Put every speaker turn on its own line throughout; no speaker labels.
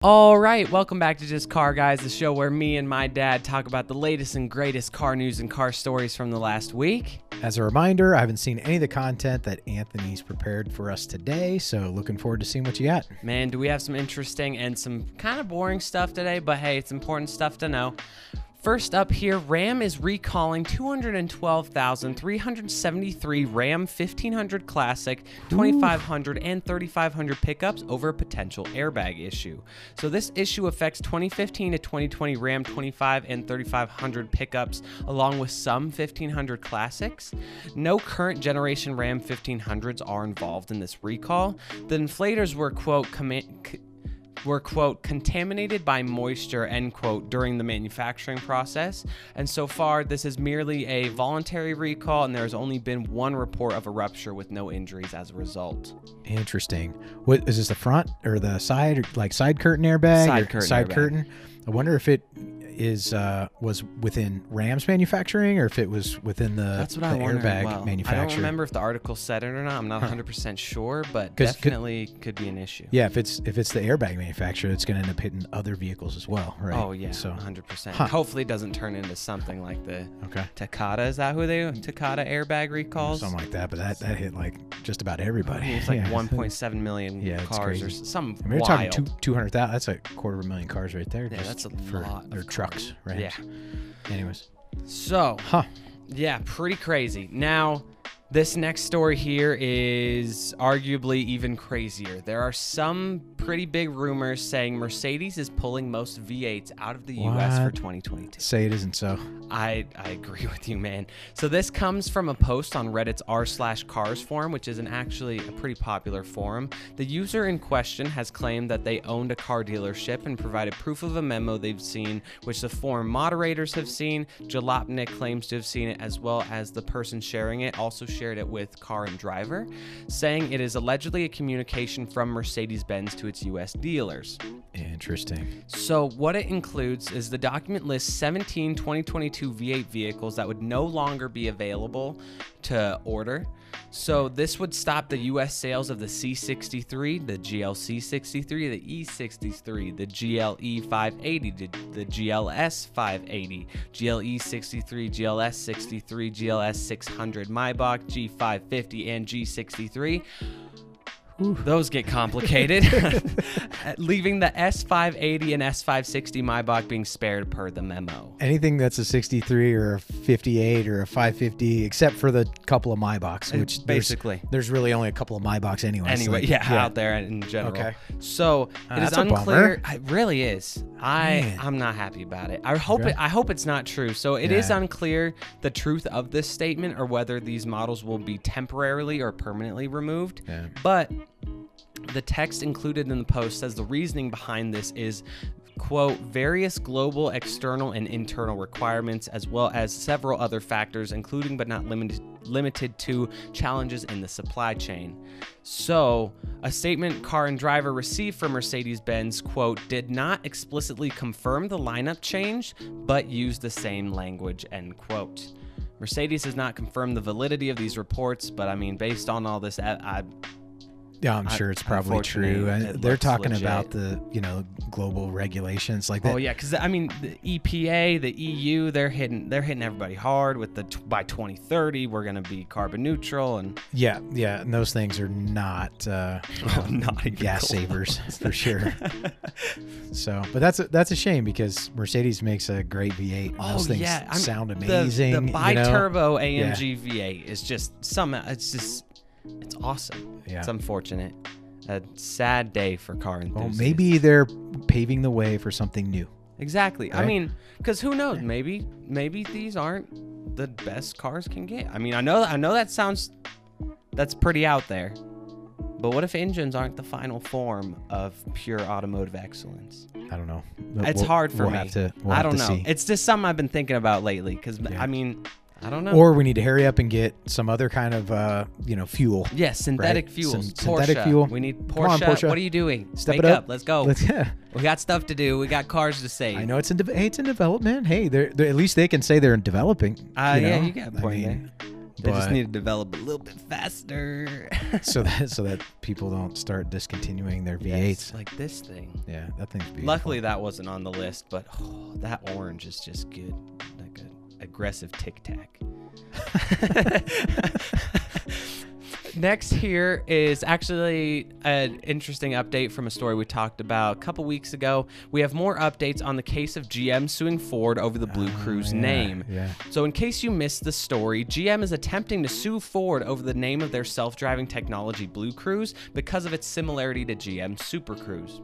All right, welcome back to Just Car Guys, the show where me and my dad talk about the latest and greatest car news and car stories from the last week.
As a reminder, I haven't seen any of the content that Anthony's prepared for us today, so looking forward to seeing what you got.
Man, do we have some interesting and some kind of boring stuff today, but hey, it's important stuff to know. First up here, Ram is recalling 212,373 Ram 1500 Classic, 2500, and 3500 pickups over a potential airbag issue. So, this issue affects 2015 to 2020 Ram 25 and 3500 pickups, along with some 1500 Classics. No current generation Ram 1500s are involved in this recall. The inflators were, quote, command were quote contaminated by moisture end quote during the manufacturing process and so far this is merely a voluntary recall and there has only been one report of a rupture with no injuries as a result
Interesting. What is this the front or the side, or like side curtain airbag?
Side curtain
Side
airbag.
curtain. I wonder if it is uh, was within Rams manufacturing or if it was within the,
that's what
the
i
airbag
well. i don't remember if the article said it or not i'm not 100% sure but
'Cause could-
definitely could, be an issue
Yeah, if it's if it's the airbag manufacturer, it's going to end up hitting other vehicles as well, right?
oh yeah
So
100% hopefully it doesn't turn into something like the
okay,
takata is that who they takata airbag recalls
something like that. But that that hit like just about everybody.
I mean, it's like
Yeah.
1.7 million
Yeah,
cars or some
I mean, we're
wild.
talking two two hundred thousand. That's a quarter of a million cars right there.
Yeah, that's a lot of
right?
Yeah.
Anyways,
So,
huh?
yeah, pretty crazy. Now, this next story here is arguably even crazier. There are some pretty big rumors saying Mercedes is pulling most V8s out of the US for
What?
2022.
Say it isn't so.
I, I agree with you, man. So this comes from a post on Reddit's r slash cars forum, which is an actually a pretty popular forum. The user in question has claimed that they owned a car dealership and provided proof of a memo they've seen, which the forum moderators have seen. Jalopnik claims to have seen it, as well as the person sharing it also shared it with Car and Driver, saying it is allegedly a communication from Mercedes-Benz to its U.S. dealers.
Interesting.
So, what it includes is the document lists 17 2022 V8 vehicles that would no longer be available to order. So, this would stop the US sales of the C63, the GLC 63, the E63, the GLE 580, the, the GLS 580, GLE 63, GLS 63, GLS 600, Maybach G550, and G63 those get complicated. Leaving the S580 and S560 Maybach being spared per the memo.
Anything that's a 63 or a 58 or a 550, except for the couple of Maybachs, which
basically.
there's, really only a couple of Maybachs anyway.
Anyway,
like,
yeah, out there in general.
Okay.
So
Uh,
it is unclear. It really is. I
Man.
I'm not happy about it. I hope
Okay.
it. I hope it's not true. So it is
Yeah.
unclear the truth of this statement or whether these models will be temporarily or permanently removed.
Yeah.
But the text included in the post says the reasoning behind this is quote various global external and internal requirements as well as several other factors including but not limited limited to challenges in the supply chain. So a statement car and driver received from mercedes-benz quote did not explicitly confirm the lineup change but used the same language end quote. Mercedes has not confirmed the validity of these reports but i mean based on all this I, I
Yeah, I'm sure it's probably true.
It
they're talking
legit.
about the you know global regulations like that.
Oh yeah, because I mean the EPA, the EU, they're hitting they're hitting everybody hard with the by 2030 we're gonna be carbon neutral and
yeah, yeah, and those things are not uh,
Oh, not
gas
close.
savers for sure. so, but that's a, that's a shame because Mercedes makes a great V8. and those things
Oh, yeah,
sound
the-
amazing.
The,
you know?
bi-turbo AMG V8 is just some it's just it's awesome.
Yeah.
It's unfortunate. A sad day for car enthusiasts.
Well, maybe they're paving the way for something new.
Exactly. I mean, because who knows? Maybe maybe these aren't the best cars can get. I mean, I know I know that sounds that's pretty out there. But what if engines aren't the final form of pure automotive excellence?
I don't know.
It's
We'll-
hard for
we'll
me.
To, we'll
I don't
to
know.
see.
It's just something I've been thinking about lately. Because
Yeah.
I mean, I don't know.
Or we need to hurry up and get some other kind of uh, you know fuel.
yeah, synthetic
right?
fuels.
Some synthetic
Porsche.
fuel.
We need Porsche.
Come on, Porsche.
What are you doing?
Step
Wake
it up.
Let's go.
Let's- yeah.
we got stuff to do. We got cars to save.
I know it's in de- hey, it's in development. Hey, they're, they're at least they can say they're in developing.
Uh,
you
yeah, you got a
I
point
mean,
They just need to develop a little bit faster.
so that so that people don't start discontinuing their V8s.
like this thing.
Yeah, that thing's beautiful.
Luckily, that wasn't on the list, but oh, that orange is just good. Like an aggressive tic tac. Next, here is actually an interesting update from a story we talked about a couple weeks ago. We have more updates on the case of GM suing Ford over the Blue
Oh,
Cruise
yeah,
name.
Yeah.
So, in case you missed the story, GM is attempting to sue Ford over the name of their self driving technology Blue Cruise because of its similarity to GM Super Cruise.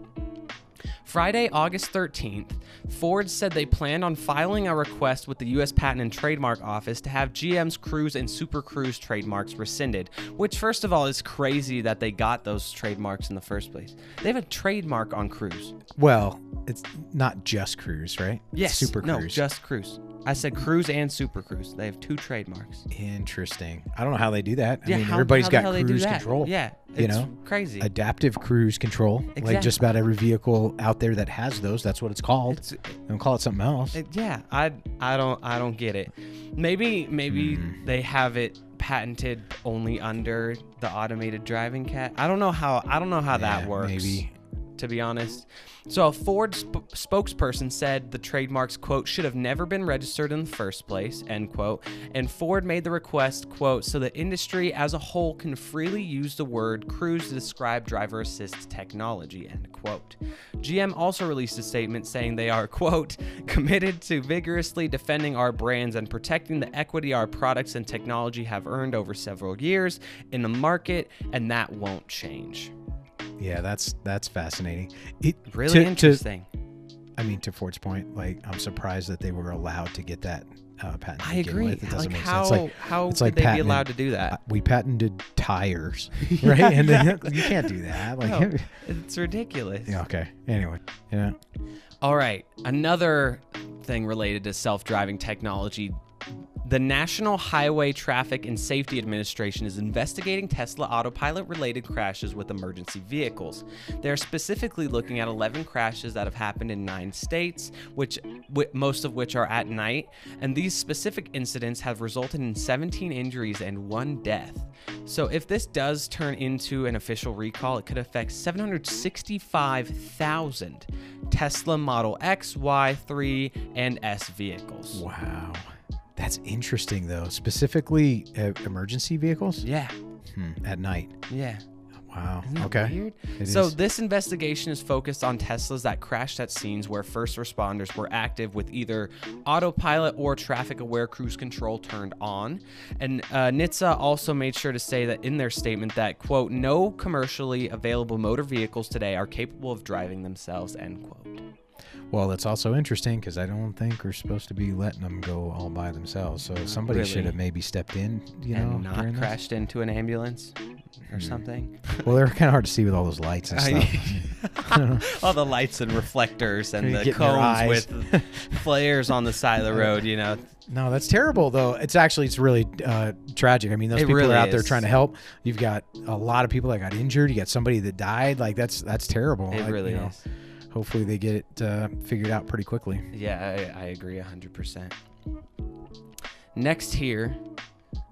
Friday, August 13th, Ford said they planned on filing a request with the U.S. Patent and Trademark Office to have GM's Cruise and Super Cruise trademarks rescinded, which, first of all, is crazy that they got those trademarks in the first place. They have a trademark on Cruise.
Well, it's not just Cruise, right?
Yes.
Super
no,
Cruise.
just Cruise. I said Cruise and Super Cruise. They have two trademarks.
Interesting. I don't know how they do that.
Yeah,
I mean,
how-
everybody's
how
got
hell they do
cruise control.
Yeah,
you know,
crazy.
adaptive cruise control.
Exactly.
Like just about every vehicle out there that has those, that's what it's called.
It's-
don't call it something else.
It- yeah, I I don't I don't get it. Maybe maybe
Hmm.
they have it patented only under the automated driving cat. I don't know how I don't know how that works.
Maybe.
To be honest. So a Ford sp- spokesperson said the trademarks quote should have never been registered in the first place end quote. And Ford made the request quote so the industry as a whole can freely use the word cruise to describe driver assist technology end quote. GM also released a statement saying they are quote committed to vigorously defending our brands and protecting the equity our products and technology have earned over several years in the market and that won't change.
Yeah, that's that's fascinating. It
Really
to- to-
interesting.
I mean, to Ford's point, like I'm surprised that they were allowed to get that uh, patent.
I agree.
With. It doesn't
like
make
how
sense. Like
how
it's
could
like
they be allowed to do that?
uh, we patented tires, right? and then you can't do that. Like,
No, it's ridiculous.
yeah, okay. Anyway, yeah.
All right, another thing related to self-driving technology. The National Highway Traffic and Safety Administration is investigating Tesla autopilot related crashes with emergency vehicles. They're specifically looking at 11 crashes that have happened in 9 states, which most of which are at night, and these specific incidents have resulted in 17 injuries and 1 death. So if this does turn into an official recall, it could affect 765,000 Tesla Model X, Y, 3, and S vehicles.
Wow. That's interesting, though. Specifically, uh, emergency vehicles
Yeah,
hmm, at night.
yeah.
Wow. Okay.
So
is.
this investigation is focused on Teslas that crashed at scenes where first responders were active with either autopilot or traffic-aware cruise control turned on. And uh, NHTSA also made sure to say that in their statement that quote no commercially available motor vehicles today are capable of driving themselves end quote.
Well, it's also interesting because I don't think we're supposed to be letting them go all by themselves. So somebody should have maybe stepped in, you know,
not
during this.
crashed into an ambulance or
Hmm.
something.
Well, they're kind of hard to see with all those lights and stuff.
All the lights and reflectors and the
get in your
cones with flares on the side of the road, you know.
no, that's terrible, though. It's actually it's really uh, tragic. I mean, those
It
people
really
are out there trying to help. You've got a lot of people that got injured. You got somebody that died. Like that's that's terrible.
It
Like,
really
you know,
is.
Hopefully, they get it uh, figured out pretty quickly.
Yeah, I, I agree 100%. Next here,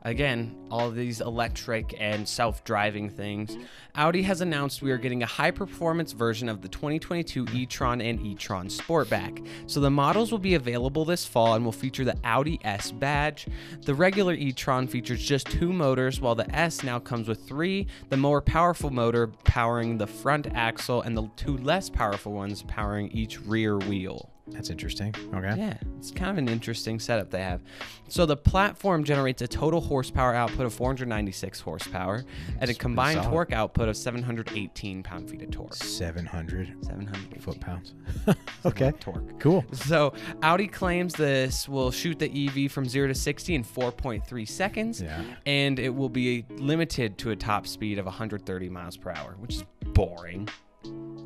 again, all these electric and self driving things. Audi has announced we are getting a high performance version of the 2022 e Tron and e Tron Sportback. So the models will be available this fall and will feature the Audi S badge. The regular e Tron features just two motors, while the S now comes with three, the more powerful motor powering the front axle, and the two less powerful ones powering each rear wheel.
That's interesting. Okay.
Yeah, it's kind of an interesting setup they have. So the platform generates a total horsepower output of 496 horsepower and a combined torque output of 718 pound-feet of torque.
700
718
foot pounds. okay.
torque.
Cool.
So Audi claims this will shoot the EV from 0 to 60 in 4.3 seconds
Yeah.
and it will be limited to a top speed of 130 miles per hour, which is boring.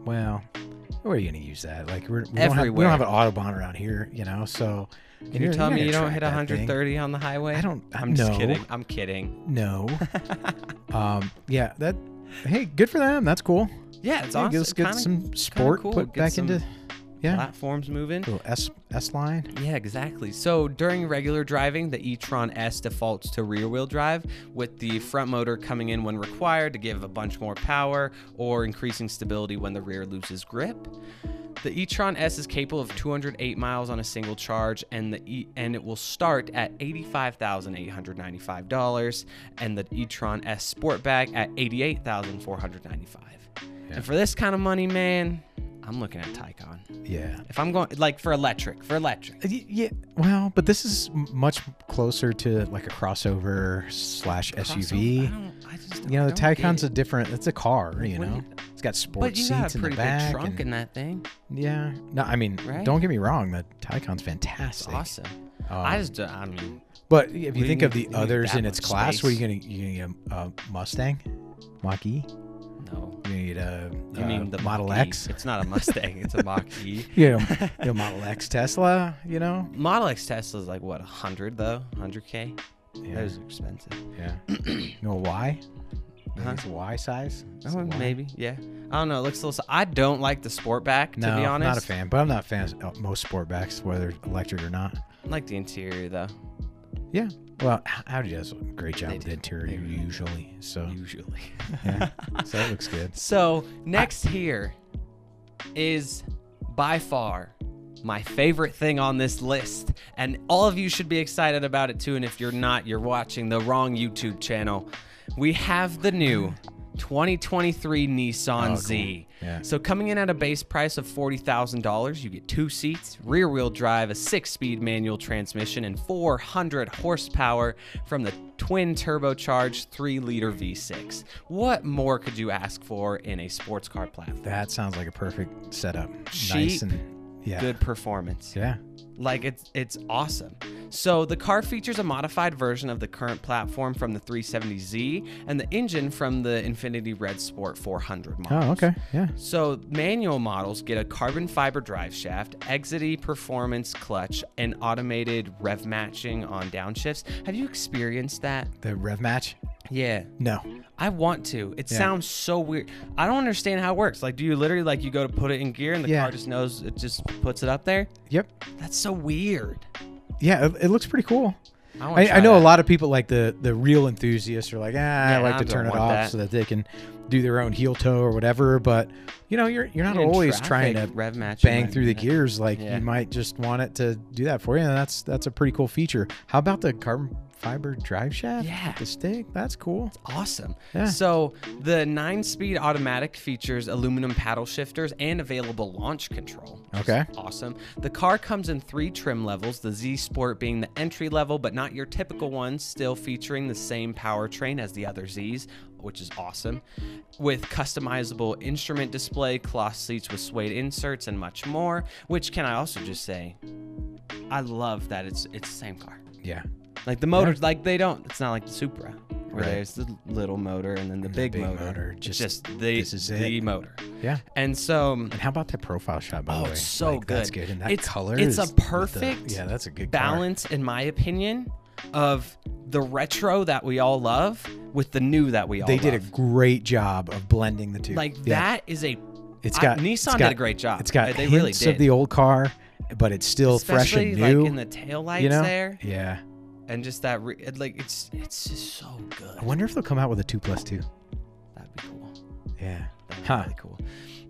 Well, where are you going to use that? Like we're, we don't have we don't have an autobahn around here, you know. So
Can you tell me you don't hit 130 on the highway?
I don't.
I'm just kidding. I'm kidding.
No. um. Yeah. That. Hey, good for them. That's cool.
Yeah, it's
Yeah,
awesome.
Let's get
Kinda-
some sport
cool.
put
Get
back
some-
into. Yeah.
platforms moving.
Little S S line.
Yeah, exactly. So during regular driving, the e-tron S defaults to rear-wheel drive, with the front motor coming in when required to give a bunch more power or increasing stability when the rear loses grip. The e-tron S is capable of 208 miles on a single charge, and the e- and it will start at $85,895, and the e-tron S Sportback at 88,495. And for this kind of money, man, I'm looking at Taycan.
Yeah.
If I'm going like for electric, for electric.
Uh, Yeah, well, but this is much closer to like a crossover slash
Crossover, I
SUV.
don't- I just
You know, the Taycan's a different. It's a car. You
What
know,
you-
it's got sports
But you
seats in the
pretty
back.
big trunk
and-
in that thing.
yeah. No, I mean,
Right?
don't get me wrong. The Taycan's
It's
fantastic.
awesome.
Um,
I just, I mean,
But if you think
need-
of the others in its class, what are you
space.
gonna you gonna get a, a Mustang, Mach E?
No.
You gonna a,
You
uh,
mean the
Model
Mach-E.
X?
It's not a Mustang. it's a Mach E.
You know, you know, Model X Tesla. You know,
Model X Tesla is like what, hundred though, hundred k.
yeah,
Those are expensive.
yeah. you know why?
Huh?
It's a Y size.
Oh,
Y.
maybe, yeah. I don't know. It looks a little. I don't like the Sportback to
No,
be honest.
not a fan. But I'm not a fan of most sportbacks, whether electric or not.
I like the interior though.
Yeah. Well, Audi does a great job
They
with
do.
the interior
They
usually. So
Usually.
yeah, so that looks good.
So next here is by far my favorite thing on this list, and all of you should be excited about it too. And if you're not, you're watching the wrong YouTube channel. We have the new 2023 Nissan
Oh, cool.
Z.
Yeah.
So coming in at a base price of $40,000, you get two seats, rear-wheel drive, a six-speed manual transmission, and 400 horsepower from the twin turbocharged 3-liter V6. What more could you ask for in a sports car platform?
That sounds like a perfect setup.
Cheap,
nice and yeah.
Good performance.
Yeah.
Like it's it's awesome. So the car features a modified version of the current platform from the 370Z and the engine from the Infiniti Red Sport 400 model.
Oh, okay. Yeah.
So manual models get a carbon fiber drive shaft, EXEDY performance clutch, and automated rev matching on downshifts. Have you experienced that?
The rev match?
Yeah.
No.
I want to. It
Yeah.
sounds so weird. I don't understand how it works. Like, do you literally like you go to put it in gear and the
Yeah.
car just knows it just puts it up there?
Yep.
That's so weird.
Yeah, it, it looks pretty cool. I, I know
that.
a lot of people like the the real enthusiasts are like, ah,
Yeah,
I like
I
to turn it off
that.
so that they can do their own heel toe or whatever. But you know, you're you're not
In
always trying to
rev match
bang through the gears. Like
Yeah.
you might just want it to do that for you, and that's that's a pretty cool feature. How about the carbon fiber drive shaft?
Yeah.
the stick. That's cool.
Awesome.
Yeah.
So the nine-speed automatic features aluminum paddle shifters and available launch control.
Okay.
Awesome. The car comes in three trim levels, the Z Sport being the entry level, but not your typical one, still featuring the same powertrain as the other Zs, which is awesome. With customizable instrument display, cloth seats with suede inserts, and much more. Which can I also just say, I love that it's it's the same car.
Yeah.
Like the motors, like they don't. It's not like the Supra, where
Right.
there's the little motor and then the big,
big
motor.
motor,
It's
just,
just the
this is
the
it.
motor.
Yeah.
And so,
And how about that profile shot? By
oh,
the way,
it's so
Like, That's
good.
good. And that
It's-
color.
it's a
is with the-
perfect
yeah, that's a good car.
balance, in my opinion, of the retro that we all love with the new that we all
They did a
love.
great job of blending the two.
like
Yeah.
that is a.
It's
I-
got
Nissan
it's
did
got-
a great job.
It's got
they
hints
really did.
of the old car, but it's still fresh
Especially
and new.
like in the taillights
you know?
there,
Yeah.
And just that. Re- it, like it's it's just so good.
I wonder if they'll come out with a two plus two.
That'd be cool.
Yeah.
That'd be
Huh.
really cool.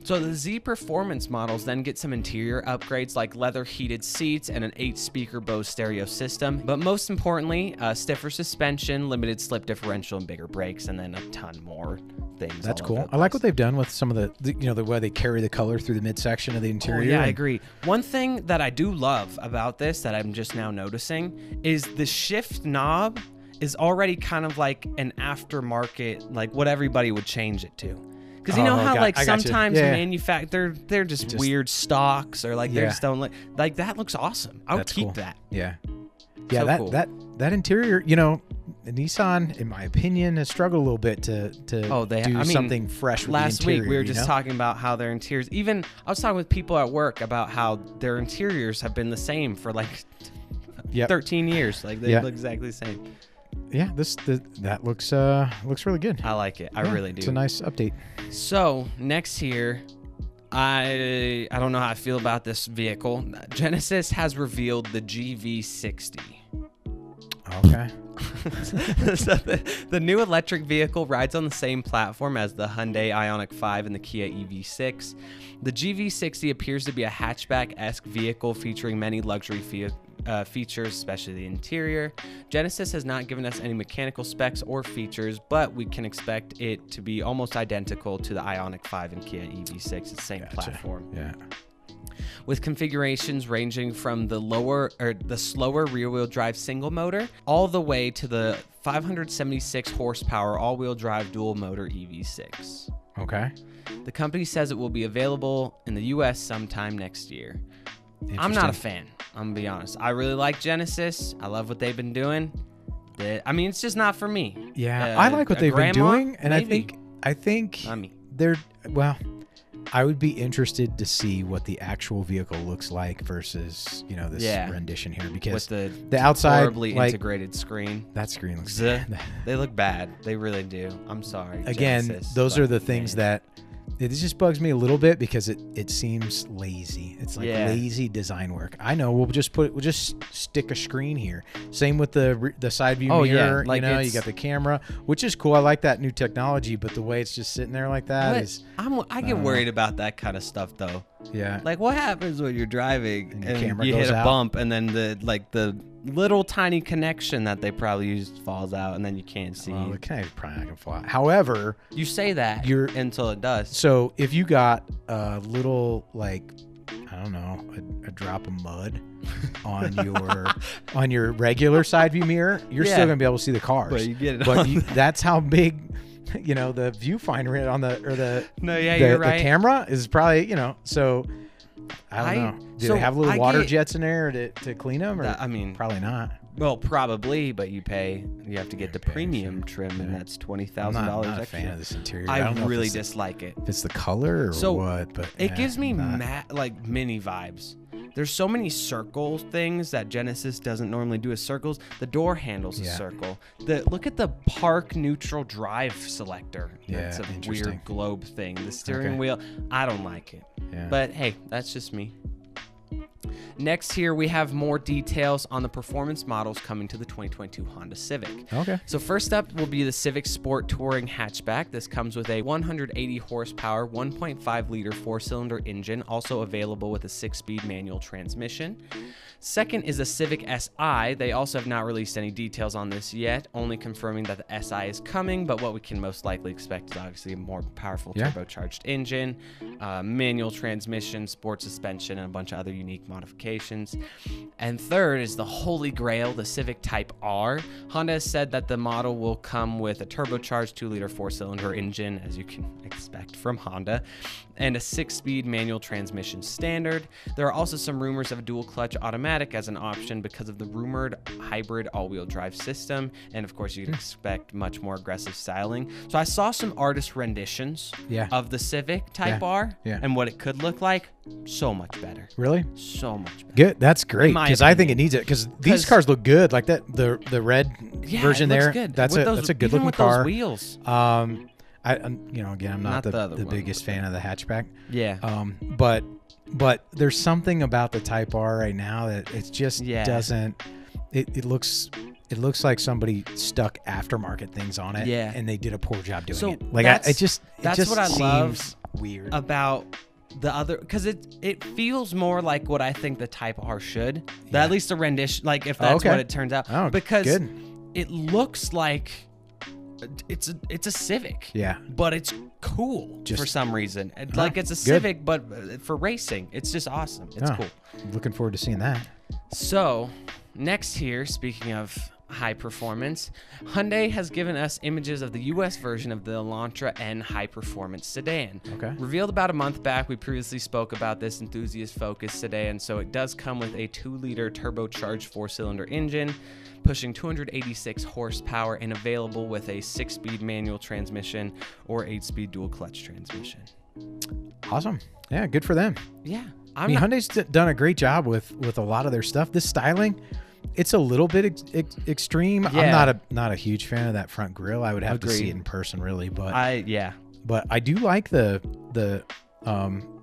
So the Z Performance models then get some interior upgrades like leather heated seats and an eight-speaker Bose stereo system. But most importantly, uh, stiffer suspension, limited slip differential, and bigger brakes, and then a ton more things.
That's cool. I like what they've done with some of the, the, you know, the way they carry the color through the midsection of the
Oh,
interior.
yeah, I agree. One thing that I do love about this that I'm just now noticing is the shift knob is already kind of like an aftermarket, like what everybody would change it to. Because you oh, know
Oh,
how like
I got you.
sometimes
Yeah.
manufacture they're they're just,
Just-
weird stocks or like they
Yeah.
just don't look like that looks awesome. I would keep
cool.
that.
Yeah. Yeah,
So
that
cool.
that that interior, you know, Nissan, in my opinion, has struggled a little bit to to
Oh, they-
do
I mean,
something fresh. With
Last
the interior,
week we were just
know?
talking about how their interiors even I was talking with people at work about how their interiors have been the same for like
Yep.
13 years. Like they
Yeah.
look exactly the same.
Yeah, this the, that looks uh looks really good.
I like it. I
Yeah,
really do.
It's a nice update.
So next here, I I don't know how I feel about this vehicle. Genesis has revealed the GV60.
Okay.
so the, the new electric vehicle rides on the same platform as the Hyundai Ioniq 5 and the Kia EV6. The GV60 appears to be a hatchback-esque vehicle featuring many luxury fe- uh, features, especially the interior. Genesis has not given us any mechanical specs or features, but we can expect it to be almost identical to the Ioniq 5 and Kia EV6. It's the same
Gotcha.
platform
Yeah.
With configurations ranging from the lower or the slower rear-wheel drive single motor all the way to the 576 horsepower all-wheel drive dual motor EV6.
Okay.
The company says it will be available in the US sometime next year. I'm not a fan. I'm gonna be honest. I really like Genesis. I love what they've been doing. I mean, it's just not for me.
Yeah,
Uh,
I like what they've been doing, and I think I think
Not me.
they're well. I would be interested to see what the actual vehicle looks like versus you know this
Yeah.
rendition here
With
because
the
the outside
horribly
like
integrated screen.
that screen looks.
They look bad. They really do. I'm sorry.
again.
Genesis,
those are the things
man.
that it just bugs me a little bit because it it seems lazy. It's like
Yeah.
lazy design work. I know we'll just put we'll just stick a screen here. Same with the the side view
Oh, yeah,
mirror.
like
you know, you got the camera, which is cool. I like that new technology, but the way it's just sitting there like that is
I'm, I get
uh,
worried about that kind of stuff though.
Yeah.
Like, what happens when you're driving
And
and,
camera
you
goes
hit a
out?
bump, and then the like the little tiny connection that they probably used falls out, and then you can't see.
Well, the connector's probably not gonna fly. However,
you say that
You're-
until it does.
so if you got a little like I don't know a, a drop of mud on your on your regular side view mirror, you're
Yeah.
still gonna be able to see the cars.
But you get it
But you, that's how big, you know, the viewfinder on the or the
No, yeah,
the,
you're
the
right.
camera is probably you know. So I don't
I-
know. Do
so
they have little
I
water
get-
jets in there to, to clean them? Or
That- I mean,
probably not.
well, probably, but you pay. You have to get the premium trim, and that's twenty
I'm
thousand
not,
dollars
not a fan of this interior. I,
I really
the-
dislike it.
if it's the color or
So,
what, but
It
yeah,
gives me ma- like mini vibes. There's so many circle things that Genesis doesn't normally do as circles. The door handles a circle. The look at the park neutral drive selector. It's
Yeah,
a weird globe thing. The steering
Okay.
wheel. I don't like it.
yeah.
But hey, that's just me. Next, here we have more details on the performance models coming to the 2022 Honda Civic.
okay.
So first up will be the Civic Sport Touring hatchback. This comes with a 180 horsepower, 1.5 liter four-cylinder engine, also available with a six-speed manual transmission. Second is the Civic SI. They also have not released any details on this yet, only confirming that the SI is coming, but what we can most likely expect is obviously a more powerful
Yeah.
turbocharged engine, uh, manual transmission, sport suspension, and a bunch of other unique modifications. And third is the holy grail, the Civic Type R. Honda has said that the model will come with a turbocharged 2 liter four cylinder engine, as you can expect from Honda, and a six speed manual transmission standard. There are also some rumors of a dual clutch automatic as an option because of the rumored hybrid all wheel drive system. And of course, you'd hmm. expect much more aggressive styling. So I saw some artist renditions
Yeah.
of the Civic Type
Yeah.
R
Yeah.
and what it could look like. So much better.
Really?
So much better.
Good. That's great because I think it needs it because these cars look good. Like that, the the red
Yeah,
version there.
Good.
That's
With
a
those-
that's a good looking
with
car.
Those wheels.
Um, I I'm- you know again I'm not,
Not
the,
the
the
one,
biggest fan of the hatchback.
Yeah.
Um, but but there's something about the Type R right now that it just
Yeah.
doesn't. It, it looks it looks like somebody stuck aftermarket things on it.
Yeah.
and they did a poor job doing
So
it. Like I, it just it
that's
just
what I love
weird.
about the other because it it feels more like what I think the Type R should.
Yeah.
At least a rendition, like if that's
okay.
what it turns out.
Oh,
because
good.
it looks like it's a it's a Civic.
Yeah.
But it's cool
Just-
for some reason.
Huh,
like it's a
good.
Civic, but uh, for racing, it's just awesome. It's
Oh,
cool.
Looking forward to seeing that.
So, next here, speaking of high performance, Hyundai has given us images of the US version of the Elantra N high performance sedan.
Okay.
Revealed about a month back, we previously spoke about this enthusiast focused sedan, so it does come with a 2 liter turbocharged 4 cylinder engine, pushing 286 horsepower and available with a 6 speed manual transmission or 8 speed dual clutch transmission.
Awesome. Yeah, good for them.
Yeah.
I
I'm
mean,
not,
Hyundai's done a great job with with a lot of their stuff. This styling, it's a little bit ex- ex- extreme. I'm not a not a huge fan of that front grill. I would have to see it in person, really. But
I, yeah.
but I do like the the um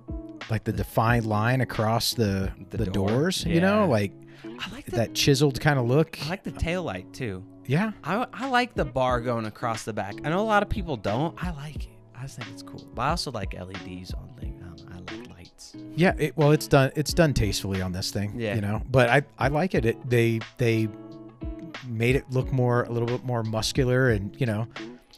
like the defined line across the
The
the,
door,
doors. You know, like
I like the,
that chiseled kind of look.
I like the tail light too.
yeah,
I, I like the bar going across the back. I know a lot of people don't. I like it. I just think it's cool. But I also like LEDs on things. I, don't know, I like lights.
yeah. It, well, it's done. It's done tastefully on this thing.
Yeah.
You know, but I I like it. It they they made it look more a little bit more muscular and you know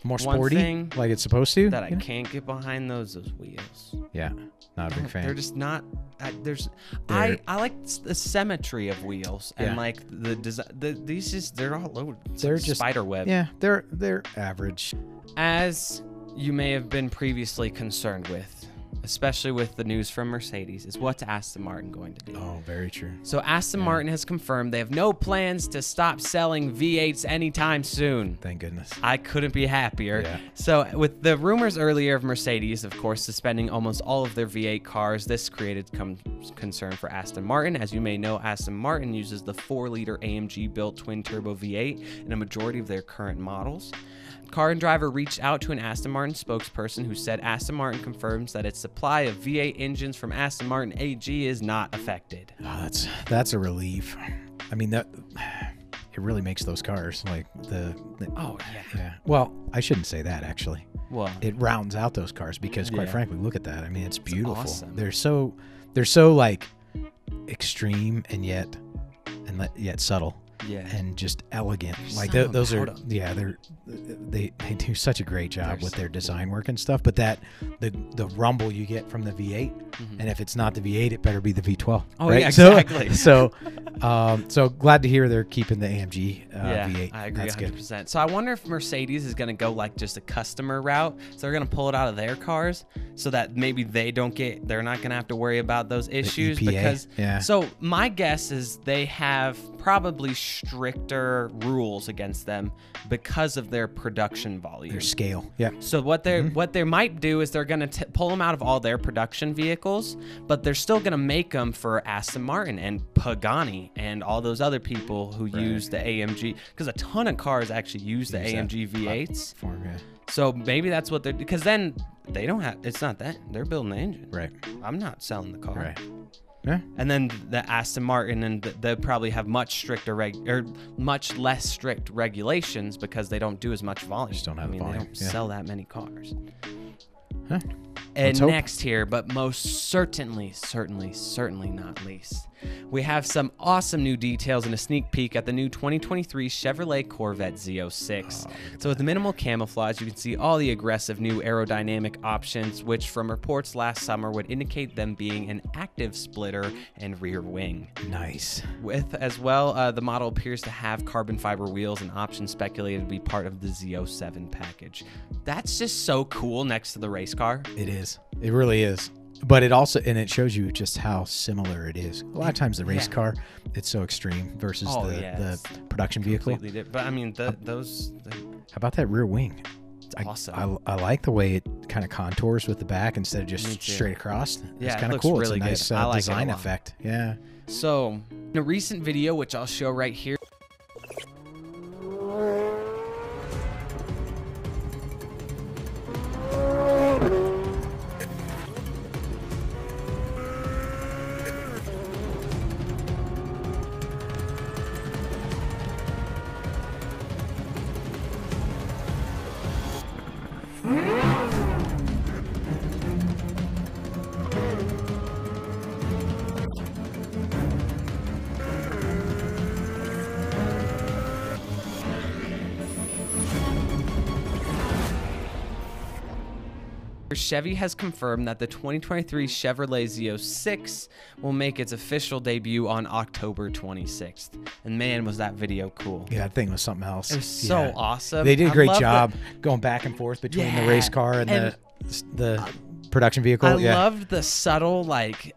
more sporty like it's supposed to.
That I
know?
can't get behind those those wheels.
Yeah, not a big fan.
They're just not. I, there's.
They're-
I I like the symmetry of wheels and
Yeah.
like the design. The, these just they're all.
They're
like
just-
spider web.
yeah, they're they're average.
As you may have been previously concerned with, especially with the news from Mercedes, is what's Aston Martin going to do?
Oh, very true.
So Aston Martin has confirmed they have no plans to stop selling V8s anytime soon.
Thank goodness.
I couldn't be happier.
Yeah.
So, with the rumors earlier of Mercedes, of course, suspending almost all of their V8 cars, this created concern for Aston Martin. As you may know, Aston Martin uses the 4 liter AMG built twin turbo V8 in a majority of their current models. Car and Driver reached out to an Aston Martin spokesperson who said Aston Martin confirms that its supply of V8 engines from Aston Martin AG is not affected.
Oh, that's that's a relief. I mean that it really makes those cars like the, the
Oh, yeah.
yeah. Well, I shouldn't say that actually.
Well,
It rounds out those cars because quite
Yeah.
frankly, look at that. I mean, it's beautiful.
awesome.
They're so they're so like extreme and yet and yet subtle
yeah.
and just elegant.
There's
like
something
tho- those are yeah, they're they they do such a great job
They're
with
so
their design work and stuff, but that the the rumble you get from the V8 and if it's not the V8, it better be the V12.
Mm-hmm. Oh,
right?
yeah, exactly.
So, um, so glad to hear they're keeping the AMG uh,
yeah,
V8.
I agree
That's
100%.
good.
So I wonder if Mercedes is going to go like just a customer route. So they're going to pull it out of their cars so that maybe they don't get they're not going to have to worry about those issues because
yeah.
So my guess is they have probably stricter rules against them because of their production volume.
Their scale. Yeah.
So what they
Mm-hmm.
what they might do is they're going to pull them out of all their production vehicles, but they're still going to make them for Aston Martin and Pagani and all those other people who use the AMG because a ton of cars actually use the
Use
AMG V8s.
Form, yeah.
So maybe that's what they're because then they don't have it's not that they're building the engine.
Right.
I'm not selling the car.
Right. Yeah.
And then the Aston Martin and th- they probably have much stricter reg- or much less strict regulations because they don't do as much volume.
Just don't have
I mean,
volume,
they don't
yeah.
sell that many cars.
Huh.
And next here, but most certainly, certainly, certainly not least, we have some awesome new details and a sneak peek at the new 2023 Chevrolet Corvette Z06. so with minimal camouflage, you can see all the aggressive new aerodynamic options, which from reports last summer would indicate them being an active splitter and rear wing.
Nice.
With as well, uh, the model appears to have carbon fiber wheels, an option speculated to be part of the Z07 package. That's just so cool next to the race car.
It is. It really is. But it also and it shows you just how similar it is. A lot of times the race
Yeah.
car, it's so extreme versus
Oh,
the,
yeah,
the production vehicle.
But I mean, the, those, the,
How about that rear wing? I,
awesome.
I, I like the way it kind of contours with the back instead of just straight across.
Yeah,
it's kind of
looks
cool.
really
it's a nice uh,
like it
design effect. Yeah.
so, in a recent video, which I'll show right here, Chevy has confirmed that the 2023 Chevrolet Z06 will make its official debut on October 26th. And man, was that video cool!
Yeah, that thing was something else.
It was so
Yeah.
awesome.
They did a great job going back and forth between the race car and,
and-
the the production vehicle.
I
yeah.
loved the subtle like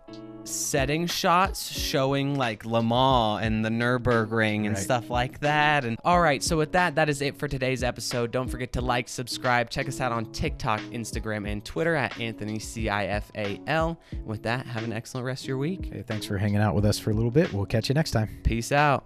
setting shots showing like Le Mans and the Nürburgring and
Right.
stuff like that. And all right, so with that, that is it for today's episode. Don't forget to like, subscribe, check us out on TikTok, Instagram, and Twitter at Anthony CIFAL. With that, have an excellent rest of your week.
Hey, thanks for hanging out with us for a little bit. We'll catch you next time.
Peace out.